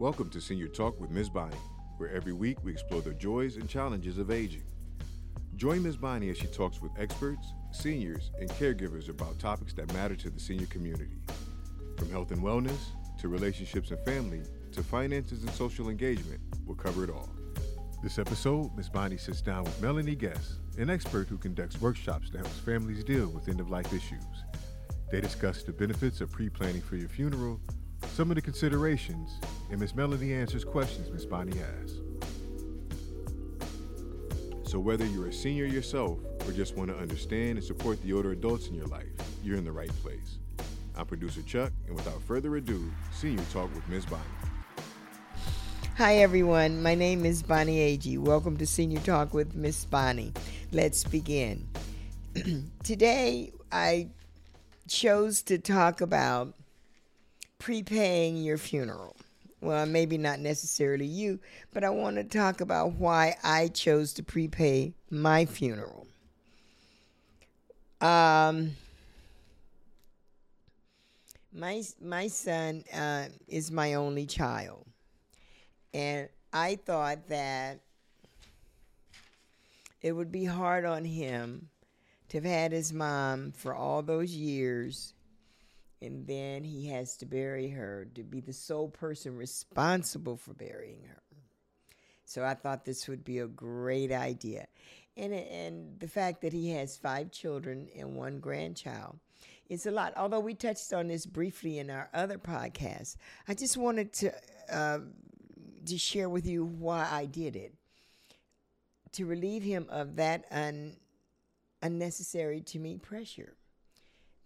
Welcome to Senior Talk with Ms. Bonnie, where every week we explore the joys and challenges of aging. Join Ms. Bonnie as she talks with experts, seniors, and caregivers about topics that matter to the senior community. From health and wellness, to relationships and family, to finances and social engagement, we'll cover it all. This episode, Ms. Bonnie sits down with Melanie Guest, an expert who conducts workshops that helps families deal with end of life issues. They discuss the benefits of pre planning for your funeral, some of the considerations, and Miss Melanie answers questions Miss Bonnie has. So, whether you're a senior yourself or just want to understand and support the older adults in your life, you're in the right place. I'm producer Chuck, and without further ado, Senior Talk with Ms. Bonnie. Hi, everyone. My name is Bonnie Agee. Welcome to Senior Talk with Miss Bonnie. Let's begin. Today, I chose to talk about prepaying your funeral. Well, maybe not necessarily you, but I want to talk about why I chose to prepay my funeral. Um, my my son uh, is my only child, and I thought that it would be hard on him to have had his mom for all those years and then he has to bury her to be the sole person responsible for burying her. So I thought this would be a great idea. And, and the fact that he has five children and one grandchild is a lot. Although we touched on this briefly in our other podcast, I just wanted to, uh, to share with you why I did it. To relieve him of that un, unnecessary to me pressure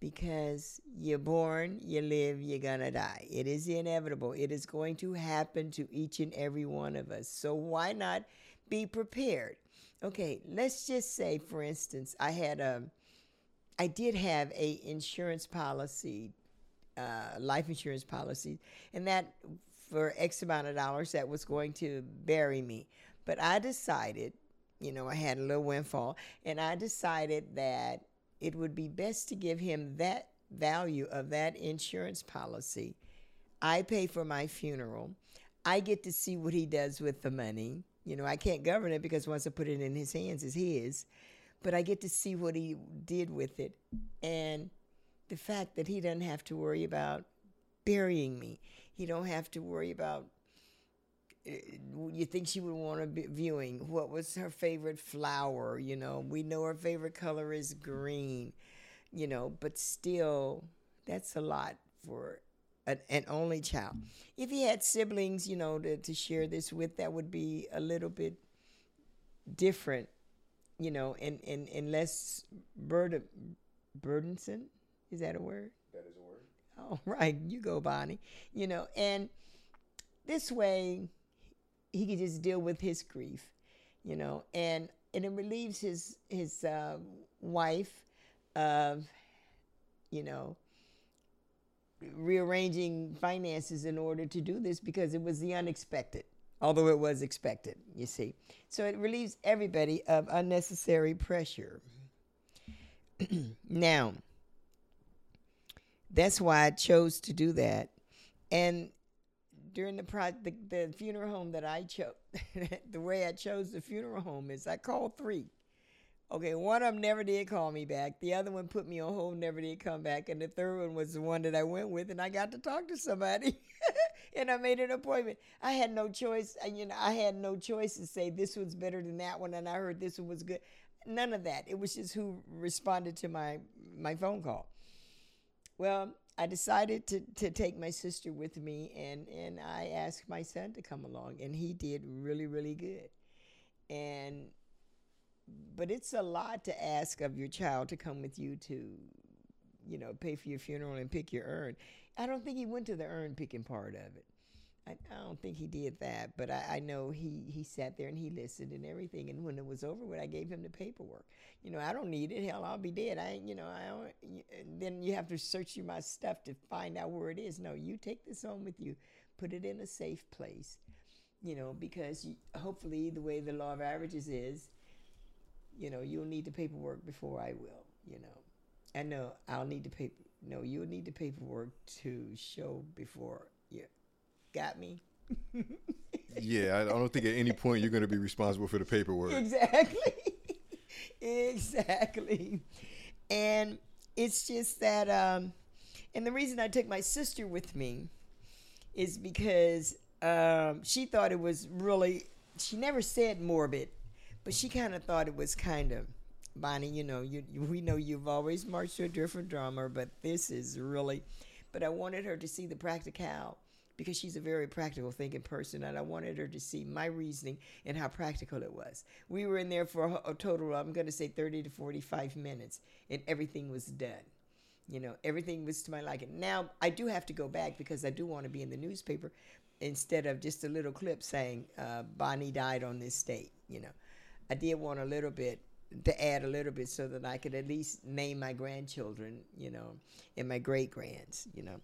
because you're born, you live, you're gonna die. It is inevitable. It is going to happen to each and every one of us. So why not be prepared? Okay, let's just say, for instance, I had a, I did have a insurance policy, uh, life insurance policy, and that for X amount of dollars that was going to bury me. But I decided, you know, I had a little windfall, and I decided that it would be best to give him that value of that insurance policy. I pay for my funeral. I get to see what he does with the money. You know, I can't govern it because once I put it in his hands, it's his. But I get to see what he did with it. And the fact that he doesn't have to worry about burying me. He don't have to worry about Uh, you think she would want to be viewing? What was her favorite flower? You know we know her favorite color is green you know but still that's a lot for an, an only child. If he had siblings you know to, to share this with that would be a little bit different you know and, and, and less burden, burdensome? Is that a word? That is a word. Oh right. You go bonnie. You know and this way he could just deal with his grief, you know, and and it relieves his his uh, wife of, you know, rearranging finances in order to do this because it was the unexpected, although it was expected, you see. So it relieves everybody of unnecessary pressure. now, that's why I chose to do that. And during the, the, the funeral home that I chose, the way I chose the funeral home is I called three. Okay, one of them never did call me back. The other one put me on hold, never did come back, and the third one was the one that I went with, and I got to talk to somebody, and I made an appointment. I had no choice. Uh, you know, I had no choice to say this one's better than that one, and I heard this one was good. None of that. It was just who responded to my my phone call. Well, I decided to, to take my sister with me, and, and I asked my son to come along, and he did really, really good. And but it's a lot to ask of your child to come with you to, you know, pay for your funeral and pick your urn. I don't think he went to the urn picking part of it. I, I don't think he did that, but I, I know he, he sat there and he listened and everything. And when it was over with, I gave him the paperwork. You know, I don't need it. Hell, I'll be dead. I, you know, I don't, then you have to search through my stuff to find out where it is. No, you take this home with you, put it in a safe place. You know, because you, hopefully the way the law of averages is, you know, you'll need the paperwork before I will. You know, I know I'll need the paper. No, you'll need the paperwork to show before Got me? yeah, I don't think at any point you're going to be responsible for the paperwork. Exactly. exactly. And it's just that, um, and the reason I took my sister with me is because um, she thought it was really, she never said morbid, but she kind of thought it was kind of, Bonnie, you know, you, we know you've always marched to a different drummer, but this is really, but I wanted her to see the practical because she's a very practical thinking person and I wanted her to see my reasoning and how practical it was. We were in there for a, total, I'm going to say 30 to 45 minutes and everything was done. You know, everything was to my liking. Now, I do have to go back because I do want to be in the newspaper instead of just a little clip saying uh, Bonnie died on this date. You know, I did want a little bit to add a little bit so that I could at least name my grandchildren, you know, and my great grands, you know.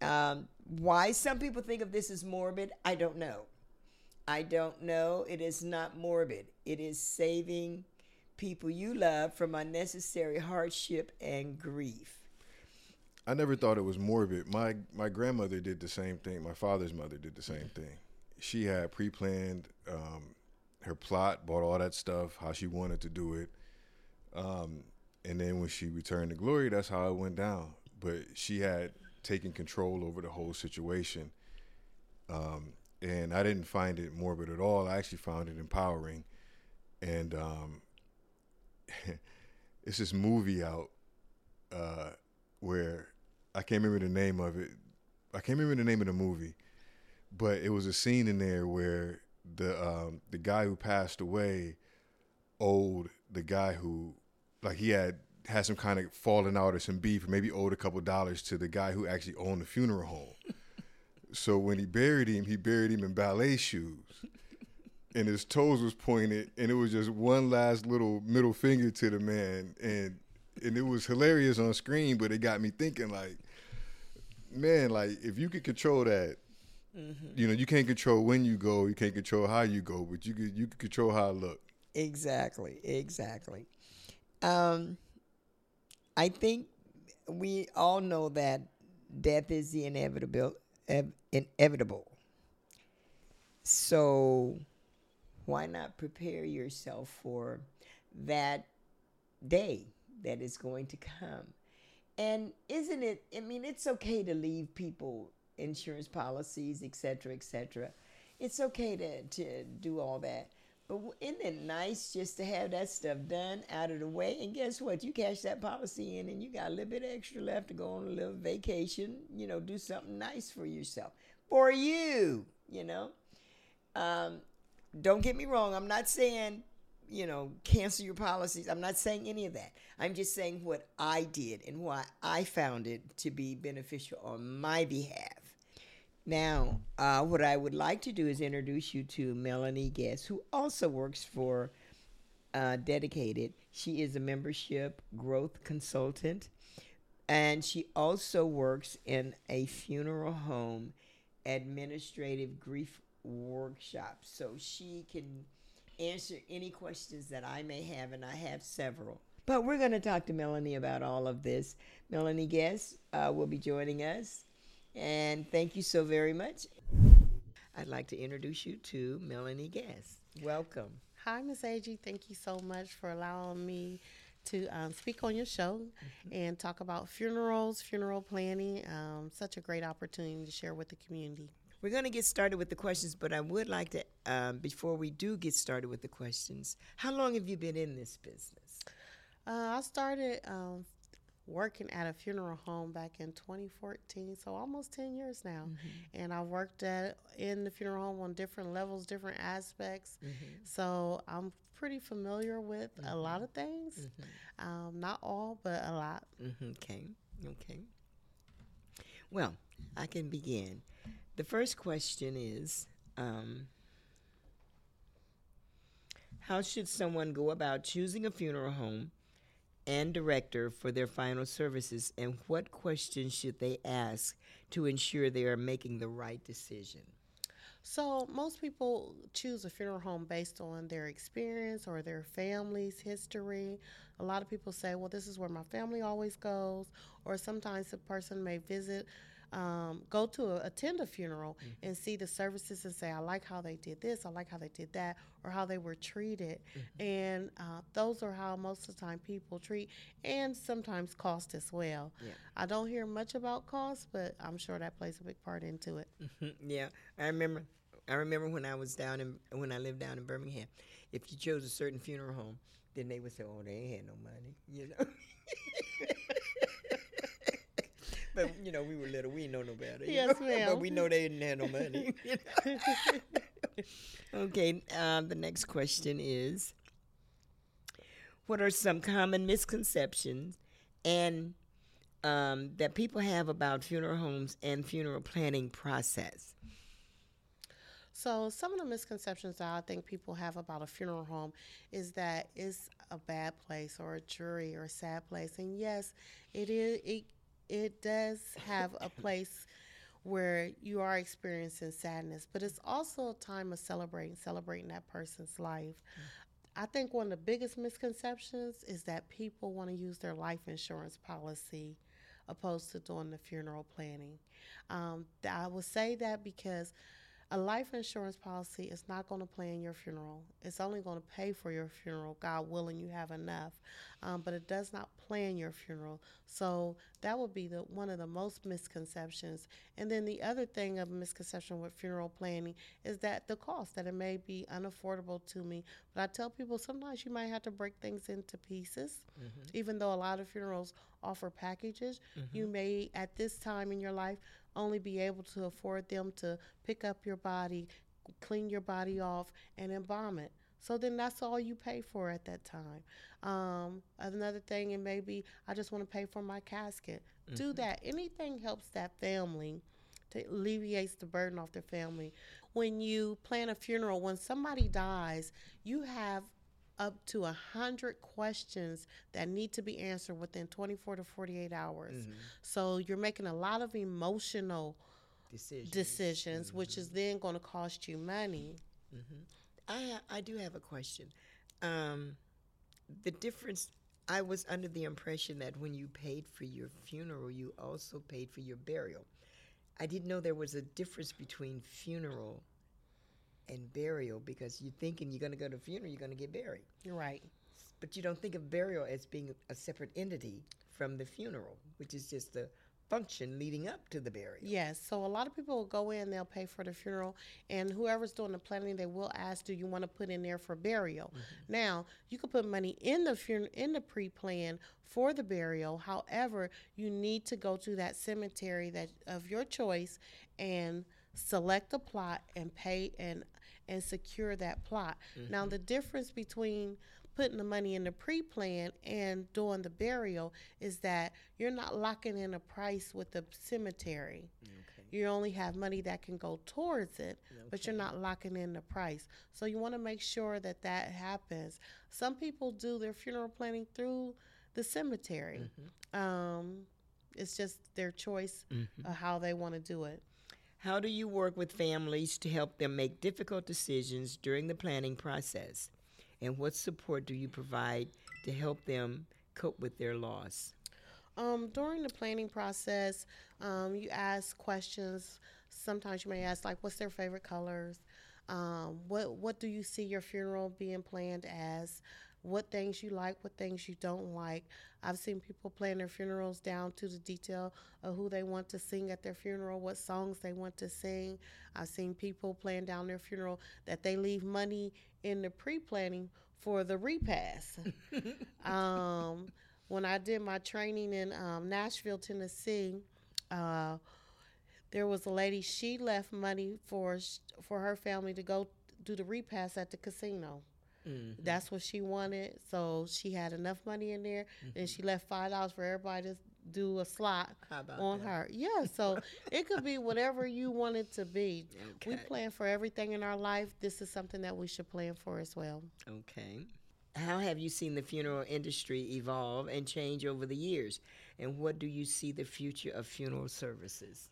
Um, why some people think of this as morbid, I don't know. I don't know. It is not morbid. It is saving people you love from unnecessary hardship and grief. I never thought it was morbid. My my grandmother did the same thing. My father's mother did the same thing. She had pre-planned um, her plot, bought all that stuff, how she wanted to do it, um, and then when she returned to glory, that's how it went down. But she had taking control over the whole situation. Um, and I didn't find it morbid at all. I actually found it empowering. And um, it's this movie out uh, where I can't remember the name of it. I can't remember the name of the movie, but it was a scene in there where the um, the guy who passed away owed the guy who like he had had some kind of falling out or some beef, or maybe owed a couple dollars to the guy who actually owned the funeral home. so when he buried him, he buried him in ballet shoes. And his toes was pointed, and it was just one last little middle finger to the man, and and it was hilarious on screen, but it got me thinking like, man, like if you could control that, mm-hmm. you know, you can't control when you go, you can't control how you go, but you could you could control how it look. Exactly, exactly. Um, I think we all know that death is the inevitable. inevitable. So, why not prepare yourself for that day that is going to come? And isn't it? I mean, it's okay to leave people insurance policies, etc., etc. It's okay to to do all that. But isn't it nice just to have that stuff done out of the way? And guess what? You cash that policy in and you got a little bit extra left to go on a little vacation, you know, do something nice for yourself. For you, you know. Um, don't get me wrong. I'm not saying, you know, cancel your policies. I'm not saying any of that. I'm just saying what I did and why I found it to be beneficial on my behalf. Now, uh, what I would like to do is introduce you to Melanie Guest, who also works for uh, Dedicated. She is a membership growth consultant, and she also works in a funeral home administrative grief workshop. So she can answer any questions that I may have, and I have several. But we're going to talk to Melanie about all of this. Melanie Guest uh, will be joining us and thank you so very much. I'd like to introduce you to Melanie Guest. Welcome. Hi, Ms. Ag. Thank you so much for allowing me to um, speak on your show mm-hmm. and talk about funerals, funeral planning. Um, such a great opportunity to share with the community. We're going to get started with the questions, but I would like to, um, before we do get started with the questions, how long have you been in this business? Uh, I started um, working at a funeral home back in 2014, so almost 10 years now. Mm-hmm. And I've worked at in the funeral home on different levels, different aspects. Mm-hmm. So I'm pretty familiar with mm-hmm. a lot of things. Mm-hmm. Um, not all, but a lot. Mm-hmm. Okay. Okay. Well, I can begin. The first question is um, How should someone go about choosing a funeral home and director for their final services, and what questions should they ask to ensure they are making the right decision? So, most people choose a funeral home based on their experience or their family's history. A lot of people say, well, this is where my family always goes, or sometimes a person may visit um, go to a, attend a funeral and see the services and say, I like how they did this, I like how they did that, or how they were treated. And uh, those are how most of the time people treat, and sometimes cost as well. Yeah. I don't hear much about cost, but I'm sure that plays a big part into it. yeah, I remember. I remember when I was down in when I lived down in Birmingham. If you chose a certain funeral home, then they would say, "Oh, they ain't had no money," you know. but you know, we were little. We didn't know no better. Yes, know? ma'am. But we know they didn't have no money. okay. Um, the next question is: What are some common misconceptions and um, that people have about funeral homes and funeral planning process? So, some of the misconceptions that I think people have about a funeral home is that it's a bad place or a dreary or a sad place. And yes, it is. It it does have a place where you are experiencing sadness, but it's also a time of celebrating, celebrating that person's life. I think one of the biggest misconceptions is that people want to use their life insurance policy opposed to doing the funeral planning. Um, I would say that because a life insurance policy is not going to plan your funeral. It's only going to pay for your funeral, God willing, you have enough. Um, but it does not plan your funeral. So that would be the one of the most misconceptions. And then the other thing of misconception with funeral planning is that the cost that it may be unaffordable to me. But I tell people sometimes you might have to break things into pieces. Even though a lot of funerals offer packages, you may at this time in your life only be able to afford them to pick up your body, clean your body off, and embalm it. So then that's all you pay for at that time. Um, another thing, and maybe I just want to pay for my casket. Do that. Anything helps that family to alleviates the burden off their family. When you plan a funeral, when somebody dies, you have up to a hundred questions that need to be answered within 24 to 48 hours. Mm-hmm. So you're making a lot of emotional Decision. decisions, mm-hmm. which is then going to cost you money. Mm-hmm. I I do have a question. Um, the difference. I was under the impression that when you paid for your funeral, you also paid for your burial. I didn't know there was a difference between funeral and burial because you're thinking you're going to go to a funeral, you're going to get buried, You're right. but you don't think of burial as being a separate entity from the funeral, which is just the function leading up to the burial. Yes. So a lot of people will go in, they'll pay for the funeral, and whoever's doing the planning, they will ask, "Do you want to put in there for burial?" Mm-hmm. Now, you could put money in the funeral in the pre-plan for the burial. However, you need to go to that cemetery that of your choice and select a plot and pay and and secure that plot. Now, mm-hmm. the difference between putting the money in the pre-plan and doing the burial is that you're not locking in a price with the cemetery. Okay. You only have money that can go towards it, but you're not locking in the price. So you want to make sure that that happens. Some people do their funeral planning through the cemetery. Mm-hmm. Um, it's just their choice mm-hmm. of how they want to do it. How do you work with families to help them make difficult decisions during the planning process? And what support do you provide to help them cope with their loss? Um, during the planning process, um, you ask questions. Sometimes you may ask, like, what's their favorite colors? Um, what What do you see your funeral being planned as? What things you like, what things you don't like. I've seen people plan their funerals down to the detail of who they want to sing at their funeral, what songs they want to sing. I've seen people plan down their funeral that they leave money in the pre planning for the repast. um, when I did my training in um, Nashville, Tennessee, uh, there was a lady. She left money for for her family to go do the repast at the casino. Mm-hmm. That's what she wanted. So she had enough money in there, and she mm-hmm. left five dollars for everybody to do a slot on that? her. Yeah, so it could be whatever you want it to be. We plan for everything in our life. This is something that we should plan for as well. Okay. How have you seen the funeral industry evolve and change over the years? And what do you see the future of funeral services?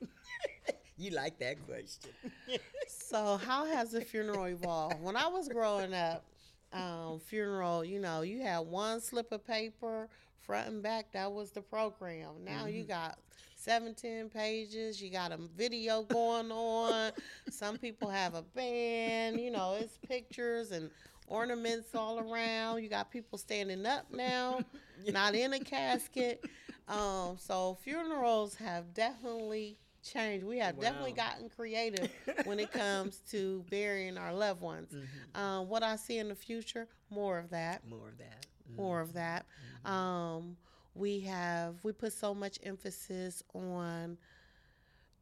you like that question. So, how has the funeral evolved? When I was growing up, um, funeral, you know, you had one slip of paper, front and back. That was the program. Now you got 17 pages. You got a video going on. Some people have a band. You know, it's pictures and ornaments all around. You got people standing up now, not in a casket. Um, so funerals have definitely changed. We have wow. definitely gotten creative when it comes to burying our loved ones. Mm-hmm. Um, what I see in the future, more of that. More of that. Mm-hmm. More of that. Mm-hmm. Um, we have we put so much emphasis on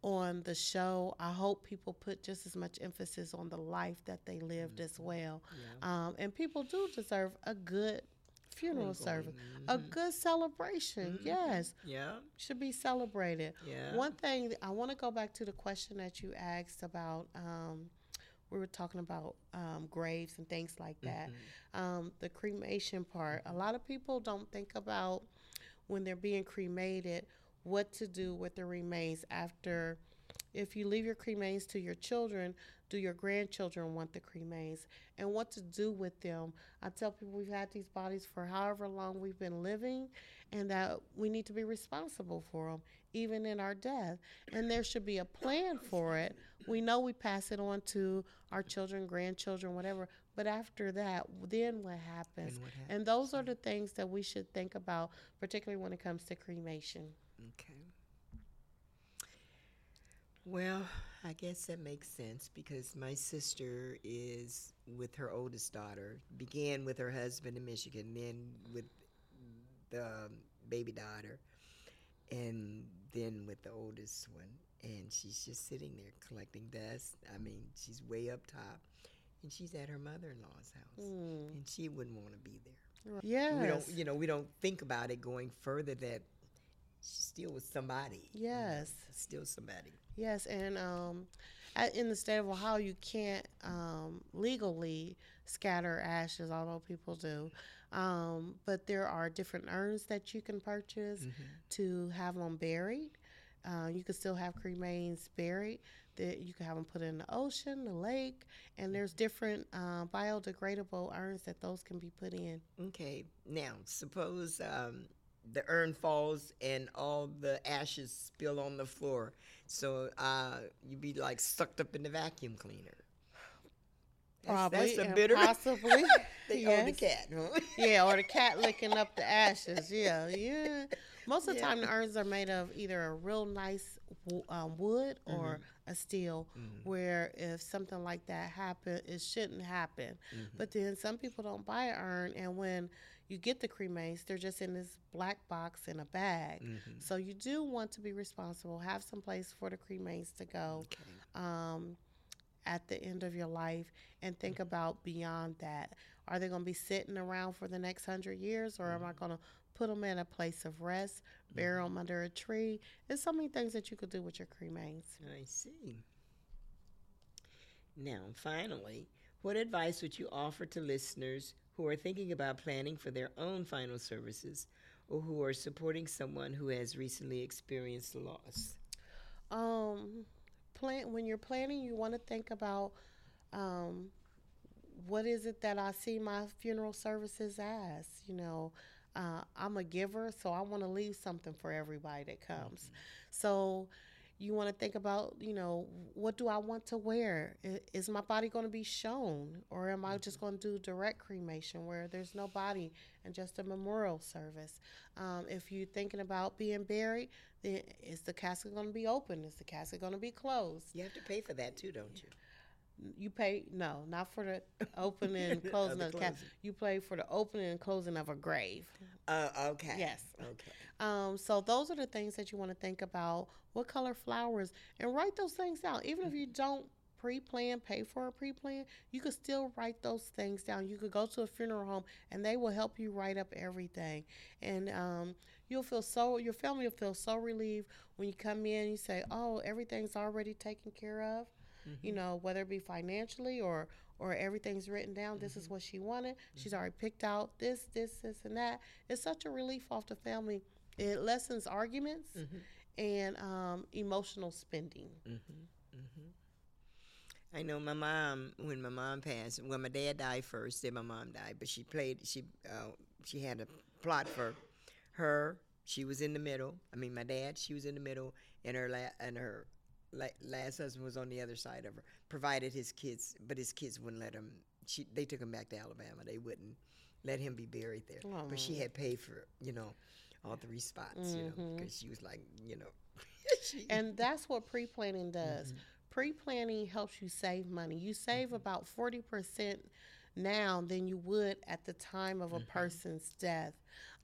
on the show. I hope people put just as much emphasis on the life that they lived as mm-hmm. well. Yeah. Um, and people do deserve a good funeral service, mm-hmm. a good celebration. Mm-hmm. Yes. Yeah. Should be celebrated. Yeah. One thing I want to go back to the question that you asked about. Um, we were talking about um, graves and things like that. Mm-hmm. Um, the cremation part. A lot of people don't think about when they're being cremated what to do with the remains after. If you leave your cremains to your children, do your grandchildren want the cremains? And what to do with them? I tell people we've had these bodies for however long we've been living, and that we need to be responsible for them, even in our death. And there should be a plan for it. We know we pass it on to our children, grandchildren, whatever, but after that, then what happens? And, what happens? and those are the things that we should think about, particularly when it comes to cremation. Okay. Well, I guess that makes sense because my sister is with her oldest daughter, began with her husband in Michigan, then with the baby daughter, and then with the oldest one. And she's just sitting there collecting dust. I mean, she's way up top and she's at her mother-in-law's house, mm. and she wouldn't want to be there. Yeah, we don't, you know, we don't think about it going further that she's still with somebody. Yes, you know, still somebody. Yes, and um, in the state of Ohio, you can't um, legally scatter ashes, although people do. Um, but there are different urns that you can purchase mm-hmm. to have them buried. Uh, you can still have cremains buried that you can have them put in the ocean, the lake, and there's different uh, biodegradable urns that those can be put in. Okay, now suppose um, the urn falls and all the ashes spill on the floor, so uh, you'd be like sucked up in the vacuum cleaner. Probably, that's a bitter. Possibly, they yes. the cat. Huh? yeah, or the cat licking up the ashes. Yeah, yeah. Most of the yeah. time, the urns are made of either a real nice um, wood or mm-hmm. a steel. Mm-hmm. Where if something like that happened, it shouldn't happen. Mm-hmm. But then some people don't buy an urn, and when you get the cremains, they're just in this black box in a bag. Mm-hmm. So you do want to be responsible. Have some place for the cremains to go. Okay. Um, at the end of your life and think mm-hmm. about beyond that. Are they going to be sitting around for the next hundred years, or am I mm-hmm. going to put them in a place of rest, bury them mm-hmm. under a tree. There's so many things that you could do with your cremains. I see. Now, finally, what advice would you offer to listeners who are thinking about planning for their own final services or who are supporting someone who has recently experienced loss? Um, plan when you're planning, you want to think about um, what is it that I see my funeral services as? You know, uh, I'm a giver, so I want to leave something for everybody that comes. Mm-hmm. So you want to think about, you know, what do I want to wear? Is my body going to be shown, or am I just mm-hmm. going to do direct cremation where there's no body and just a memorial service? Um, if you're thinking about being buried, then is the casket going to be open? Is the casket going to be closed? You have to pay for that too, don't you? You pay no, not for the opening and closing of the casket. You pay for the opening and closing of a grave. Uh, okay. Yes. Okay. Um, so those are the things that you want to think about. What color flowers and write those things down. Even if you don't pre-plan, pay for a pre-plan, you could still write those things down. You could go to a funeral home and they will help you write up everything. And um, you'll feel so your family will feel so relieved when you come in and you say, "Oh, everything's already taken care of." Mm-hmm. You know, whether it be financially or or everything's written down. This mm-hmm. is what she wanted. Mm-hmm. She's already picked out this, this, this, and that. It's such a relief off the family. It lessens arguments mm-hmm. and um, emotional spending. Mm-hmm. Mm-hmm. I know my mom when my mom passed. When my dad died first, then my mom died. But she played. She uh, she had a plot for her, she was in the middle. I mean, my dad, she was in the middle, and her la- and her la- last husband was on the other side of her. Provided his kids, but his kids wouldn't let him. She they took him back to Alabama. They wouldn't let him be buried there. But she had paid for you know all three spots, you know, mm-hmm. because she was like you know. she, And that's what pre planning does. Mm-hmm. Pre planning helps you save money. You save mm-hmm. about 40% now than you would at the time of a person's death.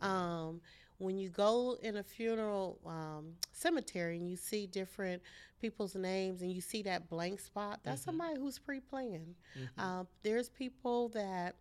Um, when you go in a funeral um, cemetery and you see different people's names and you see that blank spot, that's somebody who's pre planned. Uh, there's people that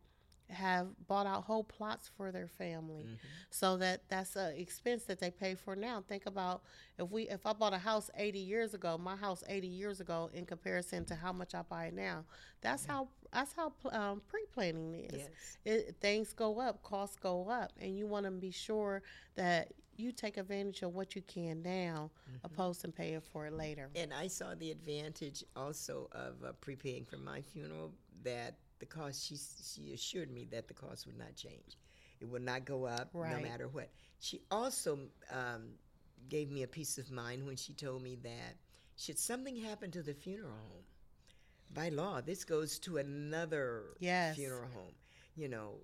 have bought out whole plots for their family. So that that's an expense that they pay for now. Think about if we if i bought a house 80 years ago my house 80 years ago in comparison to how much i buy it now that's how that's how um, pre-planning is. Yes. it, things go up costs go up and you want to be sure that you take advantage of what you can now opposed to paying for it later. And I saw the advantage also of uh, prepaying for my funeral that the cost, she, she assured me that the cost would not change. It would not go up no matter what. She also um, gave me a peace of mind when she told me that should something happen to the funeral home, by law, this goes to another Yes. funeral home. You know,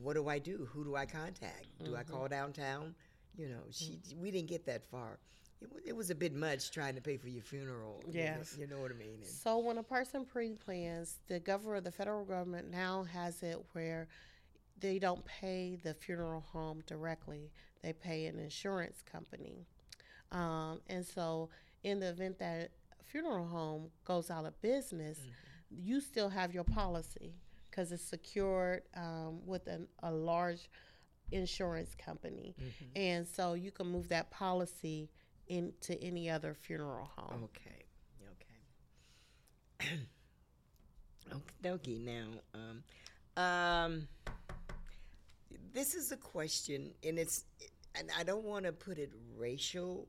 what do I do? Who do I contact? Do I call downtown? You know, she we didn't get that far. It, it was a bit much trying to pay for your funeral. you know- Yes. you know, what I mean. And So when a person pre-plans, the government, the federal government now has it where they don't pay the funeral home directly; they pay an insurance company. Um, and so, in the event that a funeral home goes out of business, you still have your policy because it's secured um, with an, a large insurance company, and so you can move that policy into any other funeral home. Okay. Okay. okay. Now, um, um, this is a question, and it's, and I don't want to put it racial.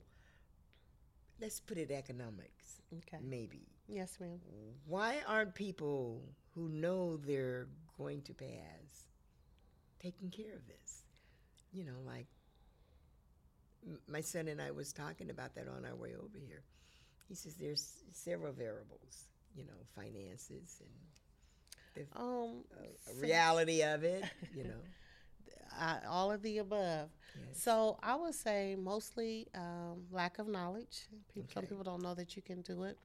Let's put it economics, Okay. maybe. Yes, ma'am. Why aren't people who know they're going to pass taking care of this? You know, like my son and I was talking about that on our way over here. He says there's several variables, you know, finances and Um, a reality of it, you know. I, all of the above. Yes. So I would say mostly um, lack of knowledge. People, Some people don't know that you can do it.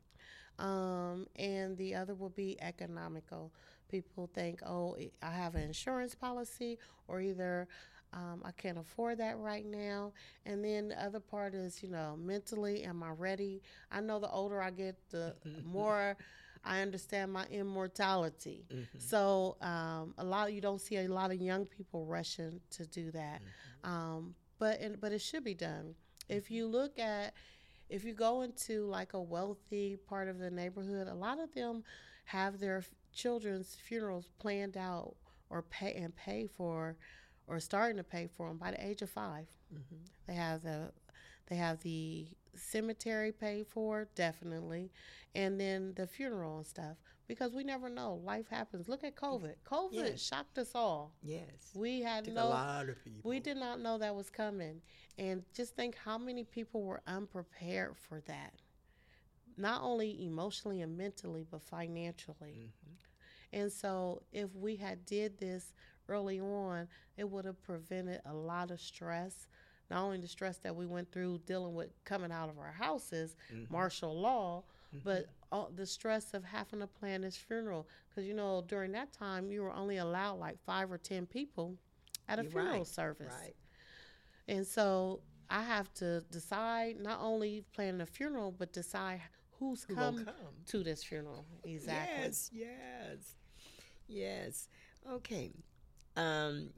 Um, and the other will be economical. People think, oh, I have an insurance policy, or either um, I can't afford that right now. And then the other part is, you know, mentally, am I ready? I know the older I get, the more I understand my immortality. So um, a lot you don't see a lot of young people rushing to do that, um, but and, but it should be done. If you look at if you go into like a wealthy part of the neighborhood, a lot of them have their f- children's funerals planned out or pay and pay for, or starting to pay for them by the age of 5 mm-hmm. They have the they have the cemetery paid for definitely, and then the funeral and stuff because we never know. Life happens. Look at COVID. COVID Yeah. shocked us all. Yes. We had Took no a lot of people. we did not know that was coming. And just think how many people were unprepared for that. Not only emotionally and mentally, but financially. Mm-hmm. And so if we had did this early on, it would have prevented a lot of stress. Not only the stress that we went through dealing with coming out of our houses, mm-hmm. martial law, mm-hmm. but all the stress of having to plan this funeral. Because, you know, during that time, you were only allowed like five or 10 people at a You're funeral right, service. Right. And so I have to decide not only plan the funeral, but decide who's Who come, come? to this funeral. Exactly. Yes, yes, yes. Okay. Um,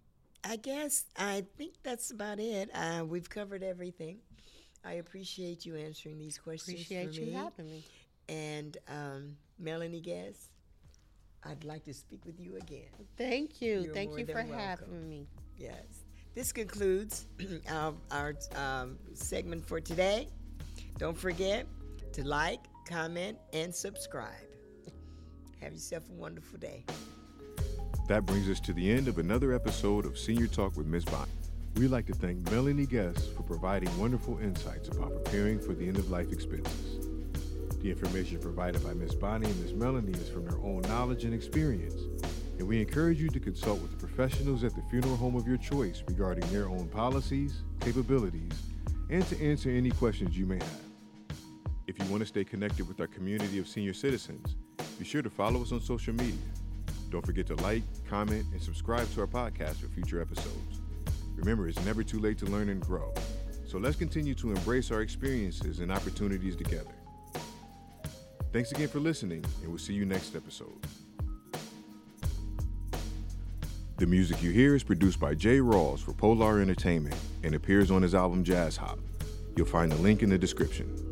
I guess I think that's about it. Uh, we've covered everything. I appreciate you answering these questions Appreciate you me. having me. And um, Melanie Guest, I'd like to speak with you again. Thank you. You're Thank you for welcome. having me. Yes. This concludes our, our um, segment for today. Don't forget to like, comment, and subscribe. Have yourself a wonderful day. That brings us to the end of another episode of Senior Talk with Ms. Bonnie. We'd like to thank Melanie Guest for providing wonderful insights about preparing for the end of life expenses. The information provided by Ms. Bonnie and Ms. Melanie is from their own knowledge and experience, and we encourage you to consult with the professionals at the funeral home of your choice regarding their own policies, capabilities, and to answer any questions you may have. If you want to stay connected with our community of senior citizens, be sure to follow us on social media. Don't forget to like, comment, and subscribe to our podcast for future episodes. Remember, it's never too late to learn and grow. So let's continue to embrace our experiences and opportunities together. Thanks again for listening, and we'll see you next episode. The music you hear is produced by Jay Rawls for Polar Entertainment and appears on his album Jazz Hop. You'll find the link in the description.